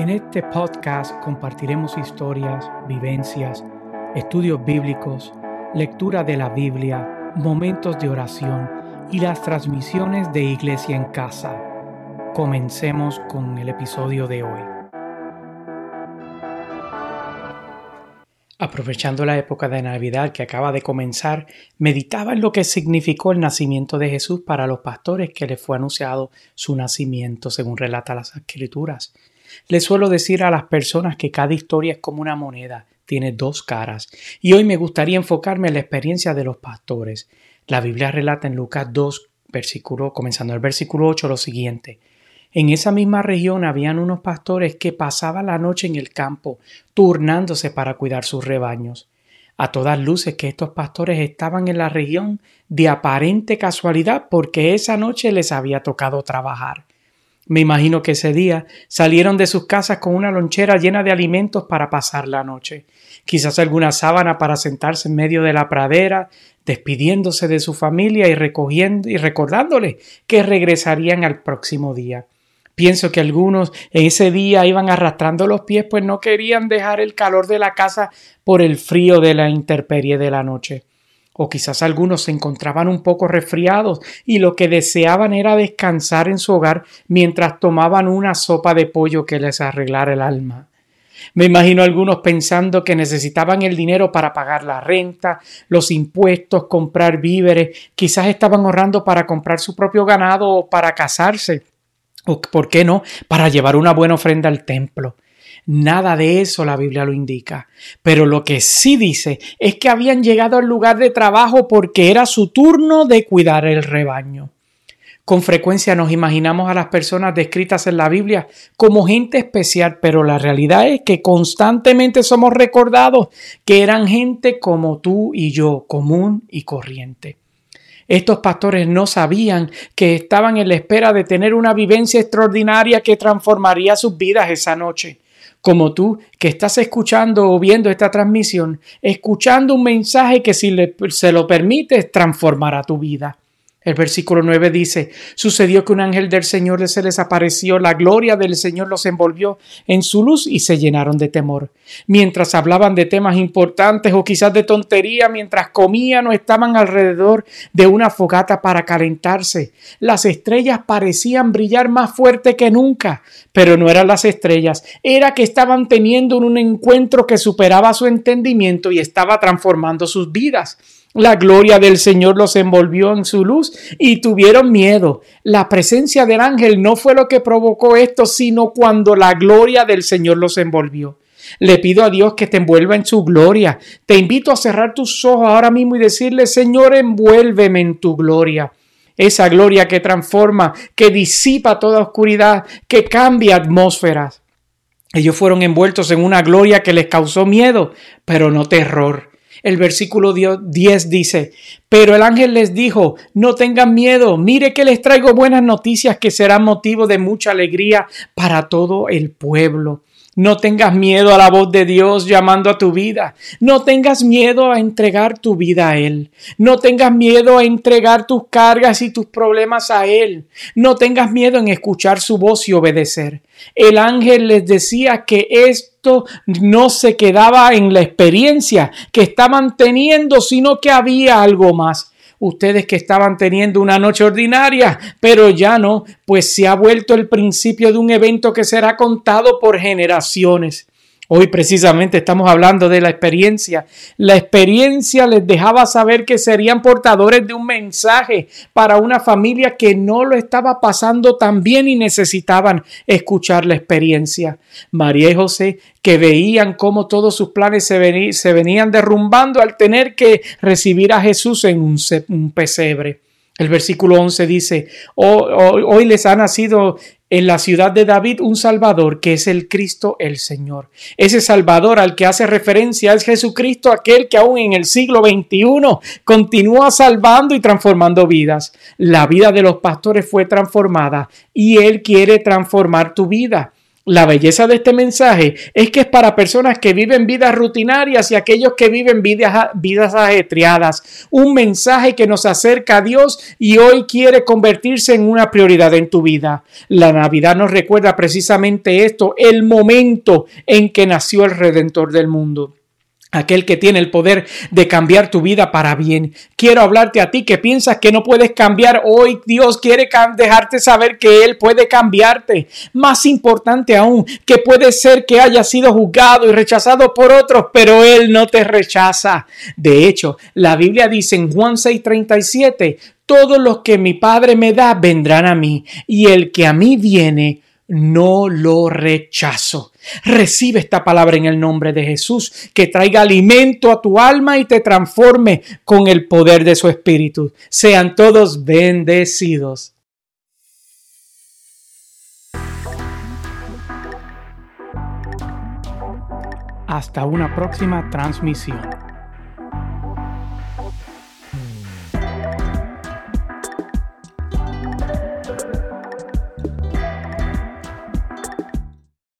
En este podcast compartiremos historias, vivencias, estudios bíblicos, lectura de la Biblia, momentos de oración y las transmisiones de Iglesia en Casa. Comencemos con el episodio de hoy. Aprovechando la época de Navidad que acaba de comenzar, meditaba en lo que significó el nacimiento de Jesús para los pastores que les fue anunciado su nacimiento, según relata las Escrituras. Le suelo decir a las personas que cada historia es como una moneda, tiene dos caras, y hoy me gustaría enfocarme en la experiencia de los pastores. La Biblia relata en Lucas 2, versículo, comenzando el versículo 8, lo siguiente. En esa misma región habían unos pastores que pasaban la noche en el campo, turnándose para cuidar sus rebaños. A todas luces que estos pastores estaban en la región de aparente casualidad porque esa noche les había tocado trabajar. Me imagino que ese día salieron de sus casas con una lonchera llena de alimentos para pasar la noche, quizás alguna sábana para sentarse en medio de la pradera, despidiéndose de su familia y recogiendo y recordándole que regresarían al próximo día. Pienso que algunos en ese día iban arrastrando los pies pues no querían dejar el calor de la casa por el frío de la intemperie de la noche o quizás algunos se encontraban un poco resfriados y lo que deseaban era descansar en su hogar mientras tomaban una sopa de pollo que les arreglara el alma. Me imagino algunos pensando que necesitaban el dinero para pagar la renta, los impuestos, comprar víveres, quizás estaban ahorrando para comprar su propio ganado o para casarse, o por qué no, para llevar una buena ofrenda al templo. Nada de eso la Biblia lo indica. Pero lo que sí dice es que habían llegado al lugar de trabajo porque era su turno de cuidar el rebaño. Con frecuencia nos imaginamos a las personas descritas en la Biblia como gente especial, pero la realidad es que constantemente somos recordados que eran gente como tú y yo, común y corriente. Estos pastores no sabían que estaban en la espera de tener una vivencia extraordinaria que transformaría sus vidas esa noche como tú que estás escuchando o viendo esta transmisión, escuchando un mensaje que si se lo permites transformará tu vida. El versículo 9 dice, sucedió que un ángel del Señor se les apareció, la gloria del Señor los envolvió en su luz y se llenaron de temor. Mientras hablaban de temas importantes o quizás de tontería, mientras comían o estaban alrededor de una fogata para calentarse, las estrellas parecían brillar más fuerte que nunca, pero no eran las estrellas, era que estaban teniendo un encuentro que superaba su entendimiento y estaba transformando sus vidas. La gloria del Señor los envolvió en su luz y tuvieron miedo. La presencia del ángel no fue lo que provocó esto, sino cuando la gloria del Señor los envolvió. Le pido a Dios que te envuelva en su gloria. Te invito a cerrar tus ojos ahora mismo y decirle, Señor, envuélveme en tu gloria. Esa gloria que transforma, que disipa toda oscuridad, que cambia atmósferas. Ellos fueron envueltos en una gloria que les causó miedo, pero no terror. El versículo 10 dice, pero el ángel les dijo, no tengan miedo, mire que les traigo buenas noticias que serán motivo de mucha alegría para todo el pueblo. No tengas miedo a la voz de Dios llamando a tu vida. No tengas miedo a entregar tu vida a Él. No tengas miedo a entregar tus cargas y tus problemas a Él. No tengas miedo en escuchar su voz y obedecer. El ángel les decía que esto no se quedaba en la experiencia que estaban teniendo, sino que había algo más ustedes que estaban teniendo una noche ordinaria, pero ya no, pues se ha vuelto el principio de un evento que será contado por generaciones. Hoy precisamente estamos hablando de la experiencia. La experiencia les dejaba saber que serían portadores de un mensaje para una familia que no lo estaba pasando tan bien y necesitaban escuchar la experiencia. María y José, que veían cómo todos sus planes se, venían derrumbando al tener que recibir a Jesús en un pesebre. El versículo 11 dice, hoy les ha nacido en la ciudad de David un Salvador que es el Cristo el Señor. Ese Salvador al que hace referencia es Jesucristo, aquel que aún en el siglo XXI continúa salvando y transformando vidas. La vida de los pastores fue transformada y Él quiere transformar tu vida. La belleza de este mensaje es que es para personas que viven vidas rutinarias y aquellos que viven vidas, vidas ajetreadas. Un mensaje que nos acerca a Dios y hoy quiere convertirse en una prioridad en tu vida. La Navidad nos recuerda precisamente esto, el momento en que nació el Redentor del mundo aquel que tiene el poder de cambiar tu vida para bien. Quiero hablarte a ti que piensas que no puedes cambiar hoy. Dios quiere dejarte saber que Él puede cambiarte. Más importante aún, que puede ser que hayas sido juzgado y rechazado por otros, pero Él no te rechaza. De hecho, la Biblia dice en Juan 6:37, todos los que mi Padre me da vendrán a mí, y el que a mí viene, no lo rechazo. Recibe esta palabra en el nombre de Jesús, que traiga alimento a tu alma y te transforme con el poder de su Espíritu. Sean todos bendecidos. Hasta una próxima transmisión.